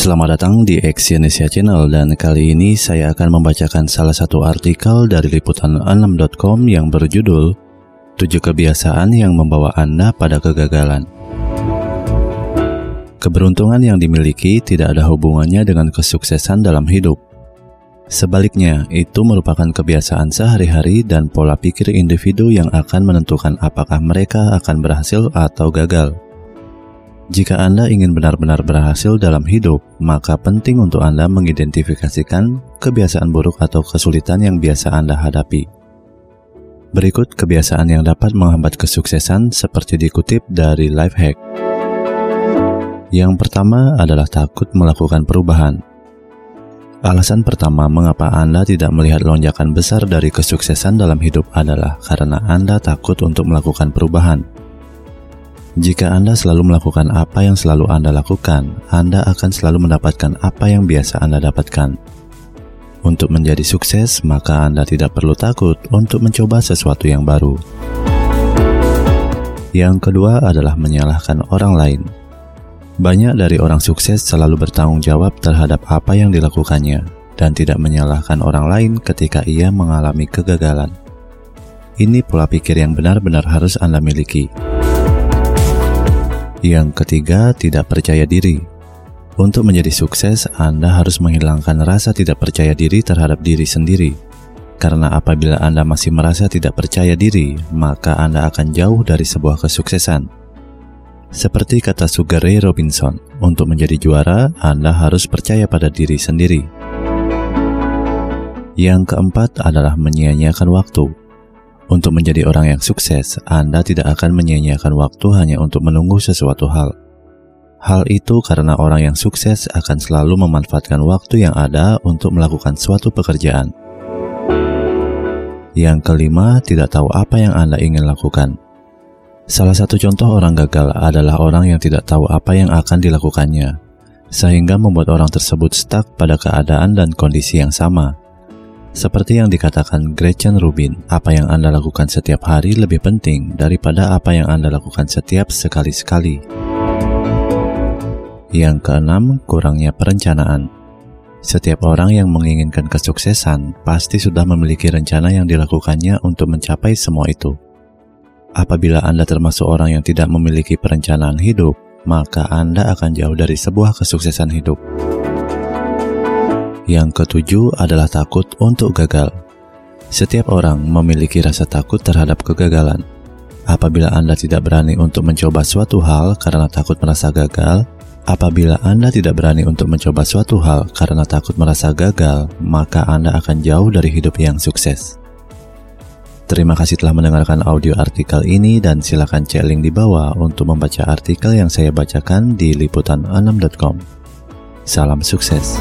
Selamat datang di Exyonesia Channel dan kali ini saya akan membacakan salah satu artikel dari liputan6.com yang berjudul 7 kebiasaan yang membawa Anda pada kegagalan. Keberuntungan yang dimiliki tidak ada hubungannya dengan kesuksesan dalam hidup. Sebaliknya, itu merupakan kebiasaan sehari-hari dan pola pikir individu yang akan menentukan apakah mereka akan berhasil atau gagal. Jika Anda ingin benar-benar berhasil dalam hidup, maka penting untuk Anda mengidentifikasikan kebiasaan buruk atau kesulitan yang biasa Anda hadapi. Berikut kebiasaan yang dapat menghambat kesuksesan seperti dikutip dari Lifehack. Yang pertama adalah takut melakukan perubahan. Alasan pertama mengapa Anda tidak melihat lonjakan besar dari kesuksesan dalam hidup adalah karena Anda takut untuk melakukan perubahan. Jika Anda selalu melakukan apa yang selalu Anda lakukan, Anda akan selalu mendapatkan apa yang biasa Anda dapatkan. Untuk menjadi sukses, maka Anda tidak perlu takut untuk mencoba sesuatu yang baru. Yang kedua adalah menyalahkan orang lain. Banyak dari orang sukses selalu bertanggung jawab terhadap apa yang dilakukannya dan tidak menyalahkan orang lain ketika ia mengalami kegagalan. Ini pola pikir yang benar-benar harus Anda miliki. Yang ketiga, tidak percaya diri. Untuk menjadi sukses, Anda harus menghilangkan rasa tidak percaya diri terhadap diri sendiri. Karena apabila Anda masih merasa tidak percaya diri, maka Anda akan jauh dari sebuah kesuksesan. Seperti kata Sugar Ray Robinson, untuk menjadi juara, Anda harus percaya pada diri sendiri. Yang keempat adalah menyia-nyiakan waktu. Untuk menjadi orang yang sukses, Anda tidak akan menyia-nyiakan waktu hanya untuk menunggu sesuatu hal. Hal itu karena orang yang sukses akan selalu memanfaatkan waktu yang ada untuk melakukan suatu pekerjaan. Yang kelima, tidak tahu apa yang Anda ingin lakukan. Salah satu contoh orang gagal adalah orang yang tidak tahu apa yang akan dilakukannya, sehingga membuat orang tersebut stuck pada keadaan dan kondisi yang sama. Seperti yang dikatakan Gretchen Rubin, apa yang Anda lakukan setiap hari lebih penting daripada apa yang Anda lakukan setiap sekali-sekali. Yang keenam, kurangnya perencanaan. Setiap orang yang menginginkan kesuksesan pasti sudah memiliki rencana yang dilakukannya untuk mencapai semua itu. Apabila Anda termasuk orang yang tidak memiliki perencanaan hidup, maka Anda akan jauh dari sebuah kesuksesan hidup. Yang ketujuh adalah takut untuk gagal. Setiap orang memiliki rasa takut terhadap kegagalan. Apabila Anda tidak berani untuk mencoba suatu hal karena takut merasa gagal, apabila Anda tidak berani untuk mencoba suatu hal karena takut merasa gagal, maka Anda akan jauh dari hidup yang sukses. Terima kasih telah mendengarkan audio artikel ini dan silakan cek link di bawah untuk membaca artikel yang saya bacakan di liputan6.com. Salam sukses.